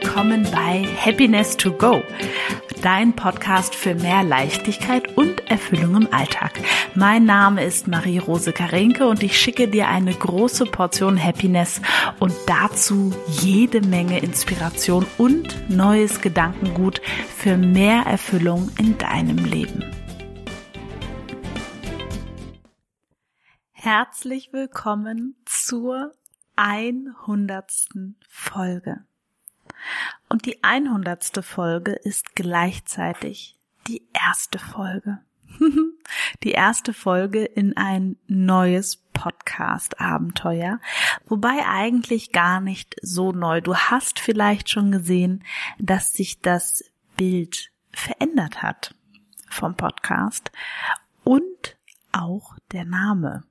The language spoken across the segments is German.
willkommen bei Happiness to Go, dein Podcast für mehr Leichtigkeit und Erfüllung im Alltag. Mein Name ist Marie-Rose Karenke und ich schicke dir eine große Portion Happiness und dazu jede Menge Inspiration und neues Gedankengut für mehr Erfüllung in deinem Leben. Herzlich willkommen zur 100. Folge. Und die 100. Folge ist gleichzeitig die erste Folge. die erste Folge in ein neues Podcast-Abenteuer, wobei eigentlich gar nicht so neu. Du hast vielleicht schon gesehen, dass sich das Bild verändert hat vom Podcast und auch der Name.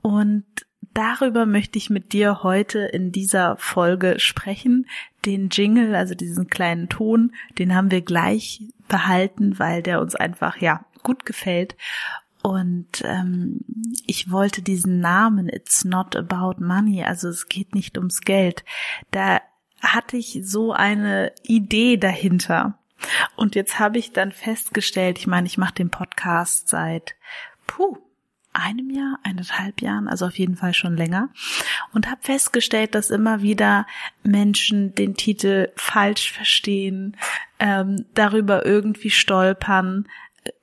Und darüber möchte ich mit dir heute in dieser Folge sprechen. Den Jingle, also diesen kleinen Ton, den haben wir gleich behalten, weil der uns einfach ja gut gefällt. Und ähm, ich wollte diesen Namen It's not about money, also es geht nicht ums Geld. Da hatte ich so eine Idee dahinter. Und jetzt habe ich dann festgestellt, ich meine, ich mache den Podcast seit puh, einem Jahr, eineinhalb Jahren, also auf jeden Fall schon länger, und habe festgestellt, dass immer wieder Menschen den Titel falsch verstehen, ähm, darüber irgendwie stolpern,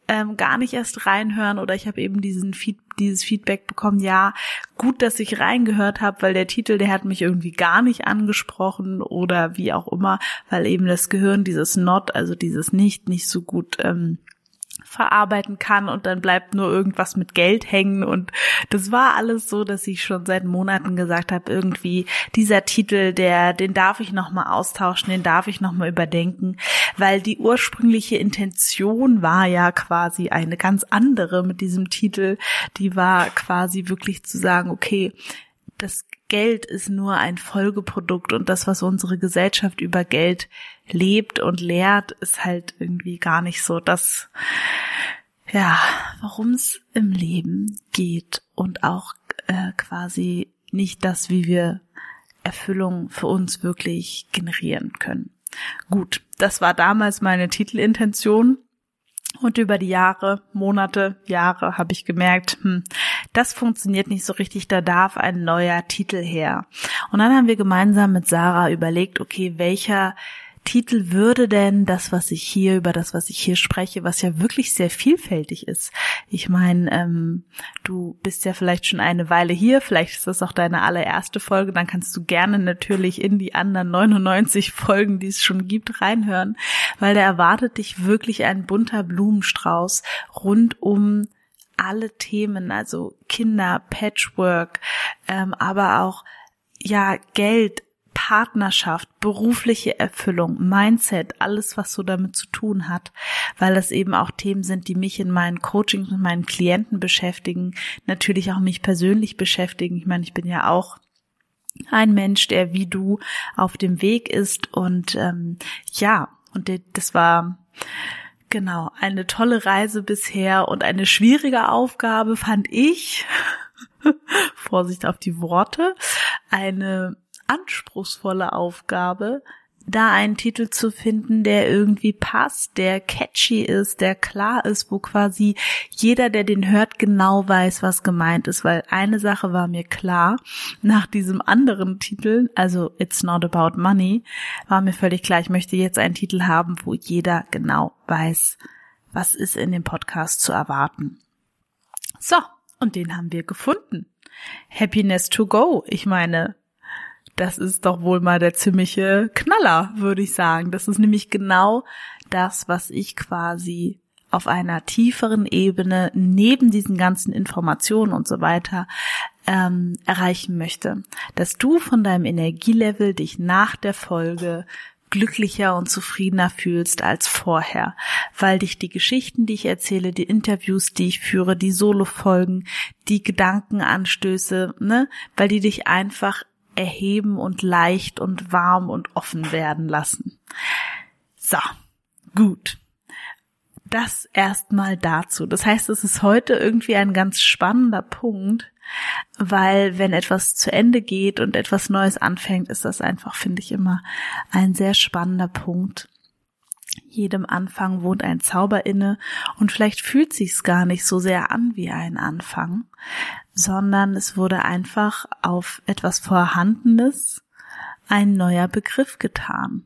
ähm, gar nicht erst reinhören oder ich habe eben diesen Feed, dieses Feedback bekommen, ja, gut, dass ich reingehört habe, weil der Titel, der hat mich irgendwie gar nicht angesprochen oder wie auch immer, weil eben das Gehirn dieses Not, also dieses Nicht, nicht so gut ähm, verarbeiten kann und dann bleibt nur irgendwas mit Geld hängen. Und das war alles so, dass ich schon seit Monaten gesagt habe, irgendwie dieser Titel, der den darf ich noch mal austauschen, den darf ich noch mal überdenken, weil die ursprüngliche Intention war ja quasi eine ganz andere mit diesem Titel, die war quasi wirklich zu sagen, okay, das Geld ist nur ein Folgeprodukt und das, was unsere Gesellschaft über Geld lebt und lehrt, ist halt irgendwie gar nicht so das, ja, worum es im Leben geht und auch äh, quasi nicht das, wie wir Erfüllung für uns wirklich generieren können. Gut, das war damals meine Titelintention. Und über die Jahre, Monate, Jahre habe ich gemerkt, hm, das funktioniert nicht so richtig, da darf ein neuer Titel her. Und dann haben wir gemeinsam mit Sarah überlegt, okay, welcher Titel würde denn das, was ich hier, über das, was ich hier spreche, was ja wirklich sehr vielfältig ist. Ich meine, ähm, du bist ja vielleicht schon eine Weile hier, vielleicht ist das auch deine allererste Folge, dann kannst du gerne natürlich in die anderen 99 Folgen, die es schon gibt, reinhören, weil da erwartet dich wirklich ein bunter Blumenstrauß rund um alle Themen, also Kinder, Patchwork, ähm, aber auch ja Geld, Partnerschaft, berufliche Erfüllung, Mindset, alles, was so damit zu tun hat, weil das eben auch Themen sind, die mich in meinen Coachings mit meinen Klienten beschäftigen, natürlich auch mich persönlich beschäftigen. Ich meine, ich bin ja auch ein Mensch, der wie du auf dem Weg ist und ähm, ja, und das war genau eine tolle Reise bisher und eine schwierige Aufgabe fand ich. Vorsicht auf die Worte. Eine anspruchsvolle Aufgabe, da einen Titel zu finden, der irgendwie passt, der catchy ist, der klar ist, wo quasi jeder, der den hört, genau weiß, was gemeint ist, weil eine Sache war mir klar, nach diesem anderen Titel, also It's Not About Money, war mir völlig klar, ich möchte jetzt einen Titel haben, wo jeder genau weiß, was ist in dem Podcast zu erwarten. So, und den haben wir gefunden. Happiness to go. Ich meine, das ist doch wohl mal der ziemliche Knaller, würde ich sagen. Das ist nämlich genau das, was ich quasi auf einer tieferen Ebene neben diesen ganzen Informationen und so weiter ähm, erreichen möchte. Dass du von deinem Energielevel dich nach der Folge glücklicher und zufriedener fühlst als vorher, weil dich die Geschichten, die ich erzähle, die Interviews, die ich führe, die Solo-Folgen, die Gedankenanstöße, ne, weil die dich einfach erheben und leicht und warm und offen werden lassen. So, gut. das erstmal dazu. Das heißt, es ist heute irgendwie ein ganz spannender Punkt, weil wenn etwas zu Ende geht und etwas Neues anfängt, ist das einfach, finde ich, immer ein sehr spannender Punkt. Jedem Anfang wohnt ein Zauber inne und vielleicht fühlt sich's gar nicht so sehr an wie ein Anfang, sondern es wurde einfach auf etwas Vorhandenes ein neuer Begriff getan.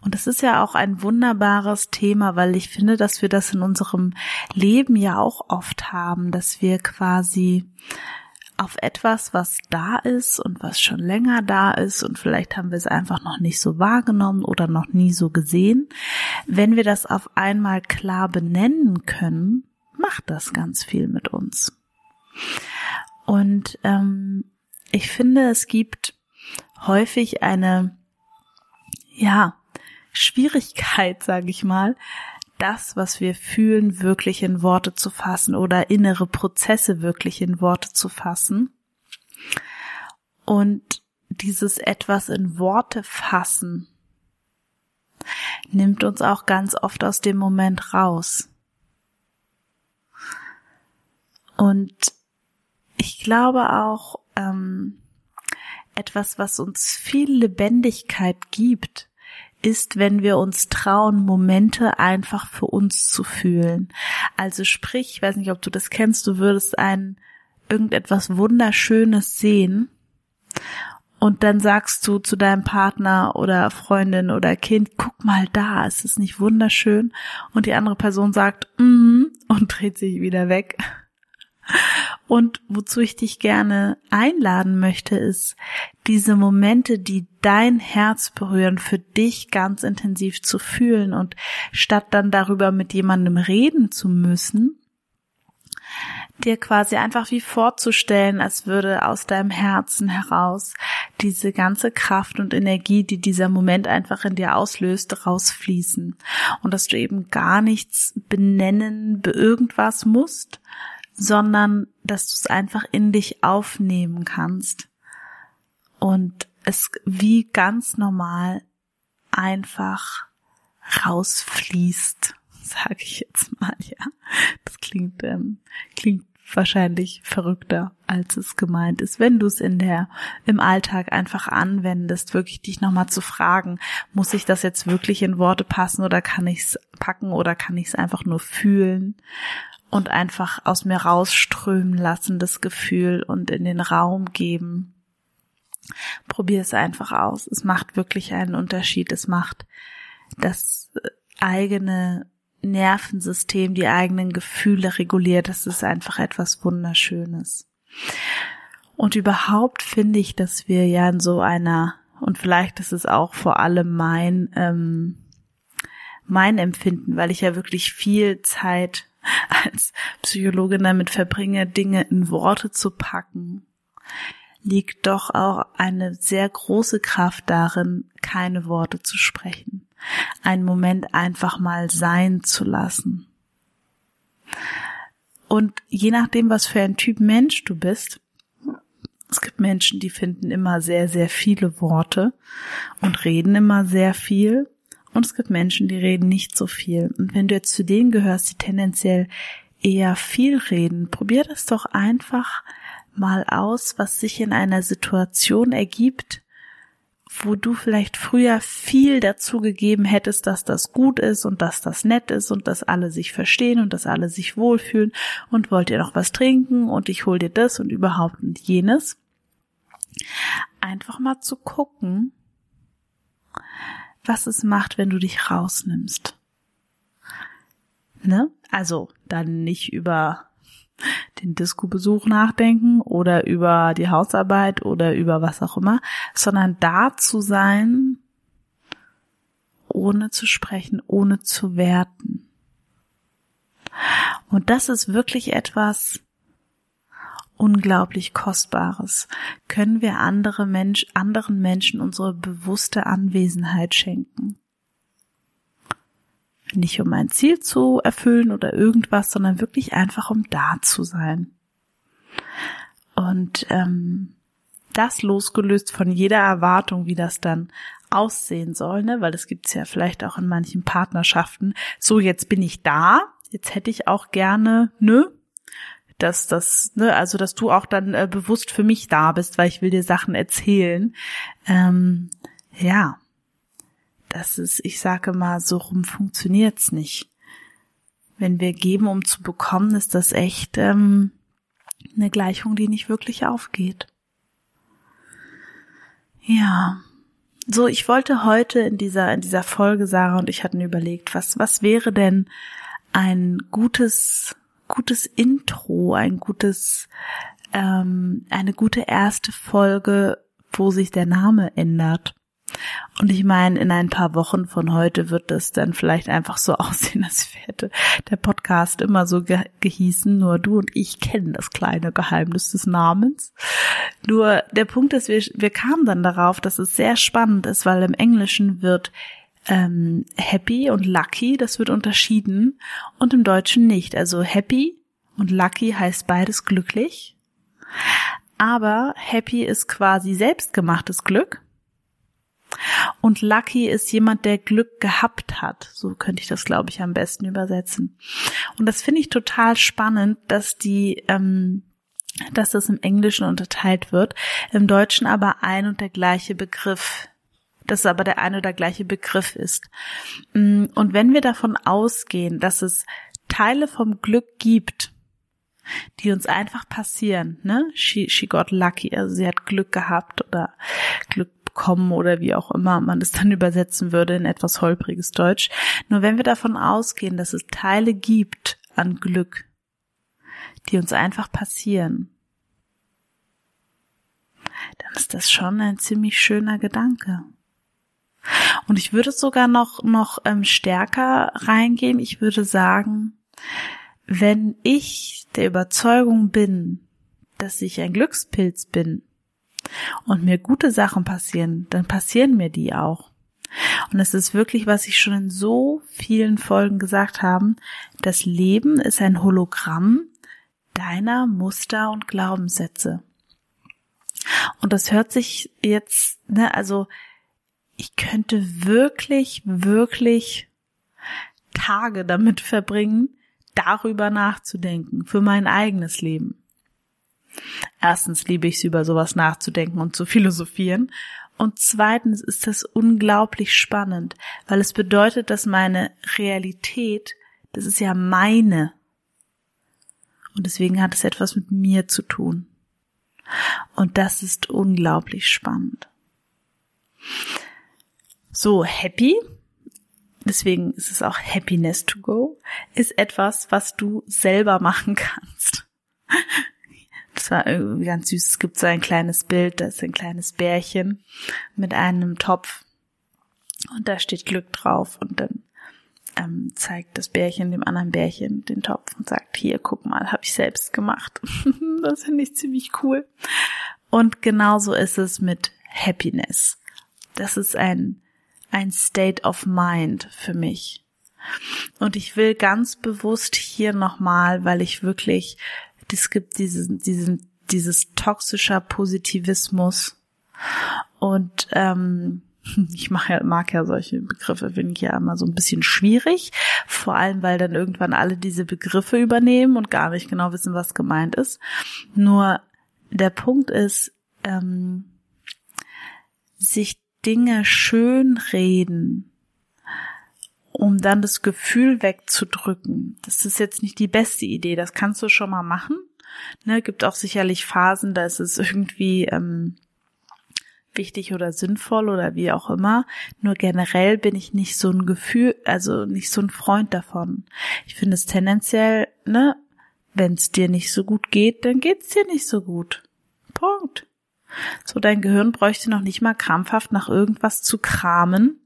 Und das ist ja auch ein wunderbares Thema, weil ich finde, dass wir das in unserem Leben ja auch oft haben, dass wir quasi auf etwas, was da ist und was schon länger da ist und vielleicht haben wir es einfach noch nicht so wahrgenommen oder noch nie so gesehen. Wenn wir das auf einmal klar benennen können, macht das ganz viel mit uns. Und ähm, ich finde, es gibt häufig eine ja, Schwierigkeit, sage ich mal, das, was wir fühlen, wirklich in Worte zu fassen oder innere Prozesse wirklich in Worte zu fassen. Und dieses etwas in Worte fassen nimmt uns auch ganz oft aus dem Moment raus. Und ich glaube auch, ähm, etwas, was uns viel Lebendigkeit gibt, ist, wenn wir uns trauen, Momente einfach für uns zu fühlen. Also sprich, ich weiß nicht, ob du das kennst, du würdest ein irgendetwas Wunderschönes sehen und dann sagst du zu deinem Partner oder Freundin oder Kind, guck mal da, ist es nicht wunderschön? Und die andere Person sagt, mm, und dreht sich wieder weg. Und wozu ich dich gerne einladen möchte, ist, diese Momente, die dein Herz berühren, für dich ganz intensiv zu fühlen und statt dann darüber mit jemandem reden zu müssen, dir quasi einfach wie vorzustellen, als würde aus deinem Herzen heraus diese ganze Kraft und Energie, die dieser Moment einfach in dir auslöst, rausfließen. Und dass du eben gar nichts benennen, be irgendwas musst, sondern dass du es einfach in dich aufnehmen kannst und es wie ganz normal einfach rausfließt, sage ich jetzt mal, ja. Das klingt ähm, klingt wahrscheinlich verrückter, als es gemeint ist. Wenn du es in der, im Alltag einfach anwendest, wirklich dich nochmal zu fragen, muss ich das jetzt wirklich in Worte passen oder kann ich es packen oder kann ich es einfach nur fühlen? Und einfach aus mir rausströmen lassen, das Gefühl und in den Raum geben. Probier es einfach aus. Es macht wirklich einen Unterschied. Es macht das eigene Nervensystem, die eigenen Gefühle reguliert. Das ist einfach etwas Wunderschönes. Und überhaupt finde ich, dass wir ja in so einer, und vielleicht ist es auch vor allem mein, ähm, mein Empfinden, weil ich ja wirklich viel Zeit als Psychologin damit verbringe, Dinge in Worte zu packen, liegt doch auch eine sehr große Kraft darin, keine Worte zu sprechen, einen Moment einfach mal sein zu lassen. Und je nachdem, was für ein Typ Mensch du bist, es gibt Menschen, die finden immer sehr, sehr viele Worte und reden immer sehr viel. Und es gibt Menschen, die reden nicht so viel. Und wenn du jetzt zu denen gehörst, die tendenziell eher viel reden, probier das doch einfach mal aus, was sich in einer Situation ergibt, wo du vielleicht früher viel dazu gegeben hättest, dass das gut ist und dass das nett ist und dass alle sich verstehen und dass alle sich wohlfühlen und wollt ihr noch was trinken und ich hol dir das und überhaupt und jenes. Einfach mal zu gucken, was es macht, wenn du dich rausnimmst. Ne? Also dann nicht über den Disco-Besuch nachdenken oder über die Hausarbeit oder über was auch immer, sondern da zu sein, ohne zu sprechen, ohne zu werten. Und das ist wirklich etwas, unglaublich Kostbares, können wir andere Mensch, anderen Menschen unsere bewusste Anwesenheit schenken. Nicht um ein Ziel zu erfüllen oder irgendwas, sondern wirklich einfach um da zu sein. Und ähm, das losgelöst von jeder Erwartung, wie das dann aussehen soll, ne? Weil das gibt's ja vielleicht auch in manchen Partnerschaften. So, jetzt bin ich da, jetzt hätte ich auch gerne, ne? Dass das, ne, also dass du auch dann äh, bewusst für mich da bist, weil ich will dir Sachen erzählen. Ähm, ja, das ist, ich sage mal, so rum funktioniert's nicht. Wenn wir geben, um zu bekommen, ist das echt ähm, eine Gleichung, die nicht wirklich aufgeht. Ja. So, ich wollte heute in dieser, in dieser Folge, Sarah und ich hatten überlegt, was, was wäre denn ein gutes, gutes Intro, ein gutes, ähm, eine gute erste Folge, wo sich der Name ändert. Und ich meine, in ein paar Wochen von heute wird es dann vielleicht einfach so aussehen, als wäre der Podcast immer so ge gehießen. Nur du und ich kennen das kleine Geheimnis des Namens. Nur der Punkt ist, wir, wir kamen dann darauf, dass es sehr spannend ist, weil im Englischen wird ähm, happy und lucky, das wird unterschieden und im Deutschen nicht. Also happy und lucky heißt beides glücklich. Aber happy ist quasi selbstgemachtes Glück und Lucky ist jemand, der Glück gehabt hat. So könnte ich das, glaube ich, am besten übersetzen. Und das finde ich total spannend, dass die, ähm, dass das im Englischen unterteilt wird, im Deutschen aber ein und der gleiche Begriff dass es aber der eine oder gleiche Begriff ist. Mm, und wenn wir davon ausgehen, dass es Teile vom Glück gibt, die uns einfach passieren, ne? She, she got lucky, also sie hat Glück gehabt oder Glück kommen oder wie auch immer man es dann übersetzen würde in etwas holpriges Deutsch. Nur wenn wir davon ausgehen, dass es Teile gibt an Glück, die uns einfach passieren, dann ist das schon ein ziemlich schöner Gedanke. Und ich würde sogar noch, noch ähm, stärker reingehen. Ich würde sagen, wenn ich der Überzeugung bin, dass ich ein Glückspilz bin, und mir gute Sachen passieren, dann passieren mir die auch. Und es ist wirklich, was ich schon in so vielen Folgen gesagt habe, das Leben ist ein Hologramm deiner Muster und Glaubenssätze. Und das hört sich jetzt, ne, also ich könnte wirklich, wirklich Tage damit verbringen, darüber nachzudenken, für mein eigenes Leben. Erstens liebe ich es, über sowas nachzudenken und zu philosophieren. Und zweitens ist das unglaublich spannend, weil es bedeutet, dass meine Realität, das ist ja meine. Und deswegen hat es etwas mit mir zu tun. Und das ist unglaublich spannend. So, happy, deswegen ist es auch Happiness to go, ist etwas, was du selber machen kannst. Das war irgendwie ganz süß. Es gibt so ein kleines Bild, da ist ein kleines Bärchen mit einem Topf und da steht Glück drauf und dann ähm, zeigt das Bärchen dem anderen Bärchen den Topf und sagt, hier, guck mal, habe ich selbst gemacht. das finde ich ziemlich cool. Und genauso ist es mit Happiness. Das ist ein, ein State of Mind für mich. Und ich will ganz bewusst hier nochmal, weil ich wirklich es gibt diesen, diesen, dieses toxischer Positivismus und ähm, ich mache ja, mag ja solche Begriffe, finde ich ja immer so ein bisschen schwierig. Vor allem, weil dann irgendwann alle diese Begriffe übernehmen und gar nicht genau wissen, was gemeint ist. Nur der Punkt ist, ähm, sich Dinge schön reden um dann das Gefühl wegzudrücken. Das ist jetzt nicht die beste Idee, das kannst du schon mal machen. Ne, gibt auch sicherlich Phasen, da ist es irgendwie ähm, wichtig oder sinnvoll oder wie auch immer. Nur generell bin ich nicht so ein Gefühl, also nicht so ein Freund davon. Ich finde es tendenziell, ne, wenn es dir nicht so gut geht, dann geht's dir nicht so gut. Punkt. So, dein Gehirn bräuchte noch nicht mal krampfhaft nach irgendwas zu kramen,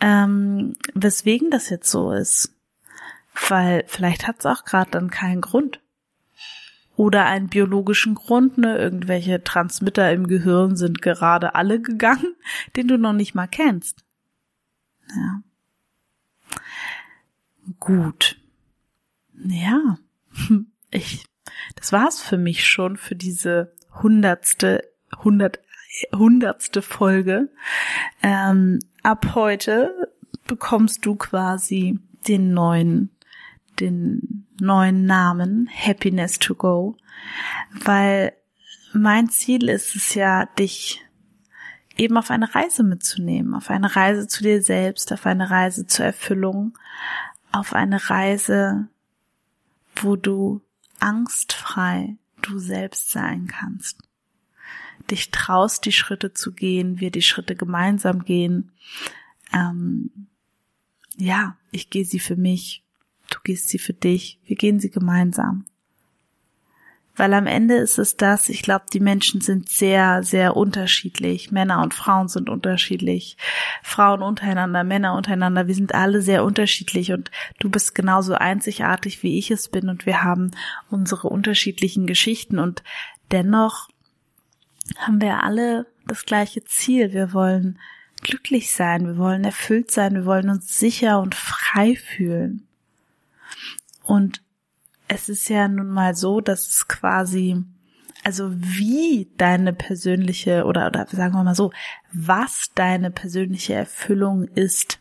ähm, weswegen das jetzt so ist. Weil vielleicht hat es auch gerade dann keinen Grund. Oder einen biologischen Grund, ne? Irgendwelche Transmitter im Gehirn sind gerade alle gegangen, den du noch nicht mal kennst. Ja. Gut. Ja. Ich, das war's für mich schon für diese hundertste, hundert hundertste Folge. Ähm, ab heute bekommst du quasi den neuen, den neuen Namen Happiness to Go, weil mein Ziel ist es ja, dich eben auf eine Reise mitzunehmen, auf eine Reise zu dir selbst, auf eine Reise zur Erfüllung, auf eine Reise, wo du angstfrei du selbst sein kannst. Dich traust, die Schritte zu gehen, wir die Schritte gemeinsam gehen. Ähm, ja, ich gehe sie für mich, du gehst sie für dich, wir gehen sie gemeinsam. Weil am Ende ist es das, ich glaube, die Menschen sind sehr, sehr unterschiedlich. Männer und Frauen sind unterschiedlich. Frauen untereinander, Männer untereinander. Wir sind alle sehr unterschiedlich und du bist genauso einzigartig, wie ich es bin und wir haben unsere unterschiedlichen Geschichten und dennoch haben wir alle das gleiche Ziel. Wir wollen glücklich sein, wir wollen erfüllt sein, wir wollen uns sicher und frei fühlen. Und es ist ja nun mal so, dass es quasi, also wie deine persönliche oder, oder sagen wir mal so, was deine persönliche Erfüllung ist,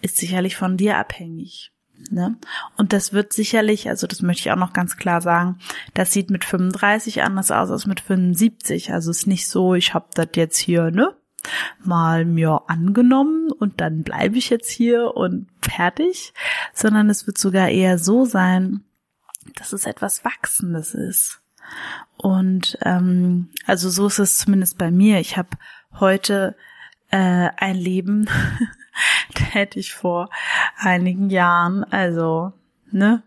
ist sicherlich von dir abhängig. Ne? Und das wird sicherlich, also das möchte ich auch noch ganz klar sagen, das sieht mit 35 anders aus als mit 75. Also es ist nicht so, ich habe das jetzt hier, ne? mal mir angenommen und dann bleibe ich jetzt hier und fertig, sondern es wird sogar eher so sein, dass es etwas Wachsendes ist. Und ähm, also so ist es zumindest bei mir. Ich habe heute äh, ein Leben, hätte ich vor einigen Jahren, also, ne,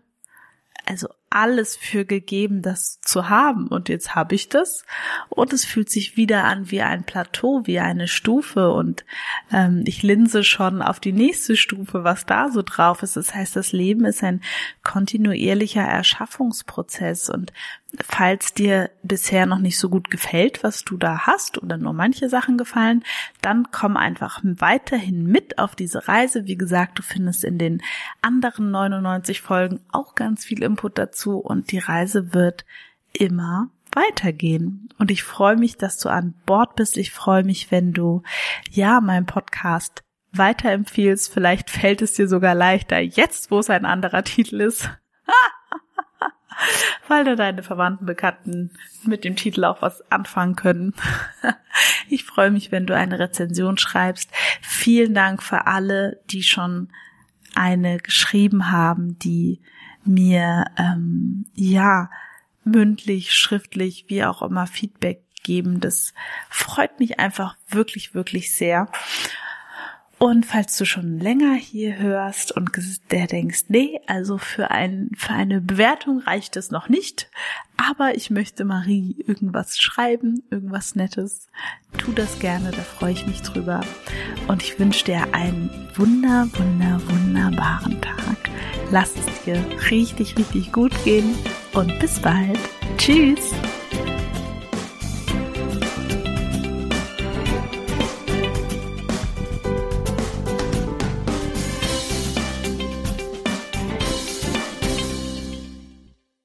also alles für gegeben, das zu haben. Und jetzt habe ich das. Und es fühlt sich wieder an wie ein Plateau, wie eine Stufe. Und ähm, ich linse schon auf die nächste Stufe, was da so drauf ist. Das heißt, das Leben ist ein kontinuierlicher Erschaffungsprozess. Und falls dir bisher noch nicht so gut gefällt, was du da hast oder nur manche Sachen gefallen, dann komm einfach weiterhin mit auf diese Reise. Wie gesagt, du findest in den anderen 99 Folgen auch ganz viel Input dazu und die Reise wird immer weitergehen. Und ich freue mich, dass du an Bord bist. Ich freue mich, wenn du ja meinen Podcast weiterempfiehlst. Vielleicht fällt es dir sogar leichter, jetzt wo es ein anderer Titel ist. weil da deine Verwandten, Bekannten mit dem Titel auch was anfangen können. Ich freue mich, wenn du eine Rezension schreibst. Vielen Dank für alle, die schon eine geschrieben haben, die mir ähm, ja mündlich, schriftlich, wie auch immer Feedback geben. Das freut mich einfach wirklich, wirklich sehr. Und falls du schon länger hier hörst und der denkst, nee, also für, ein, für eine Bewertung reicht es noch nicht, aber ich möchte Marie irgendwas schreiben, irgendwas Nettes, tu das gerne, da freue ich mich drüber. Und ich wünsche dir einen wunder, wunder, wunderbaren Tag. Lass es dir richtig, richtig gut gehen und bis bald. Tschüss!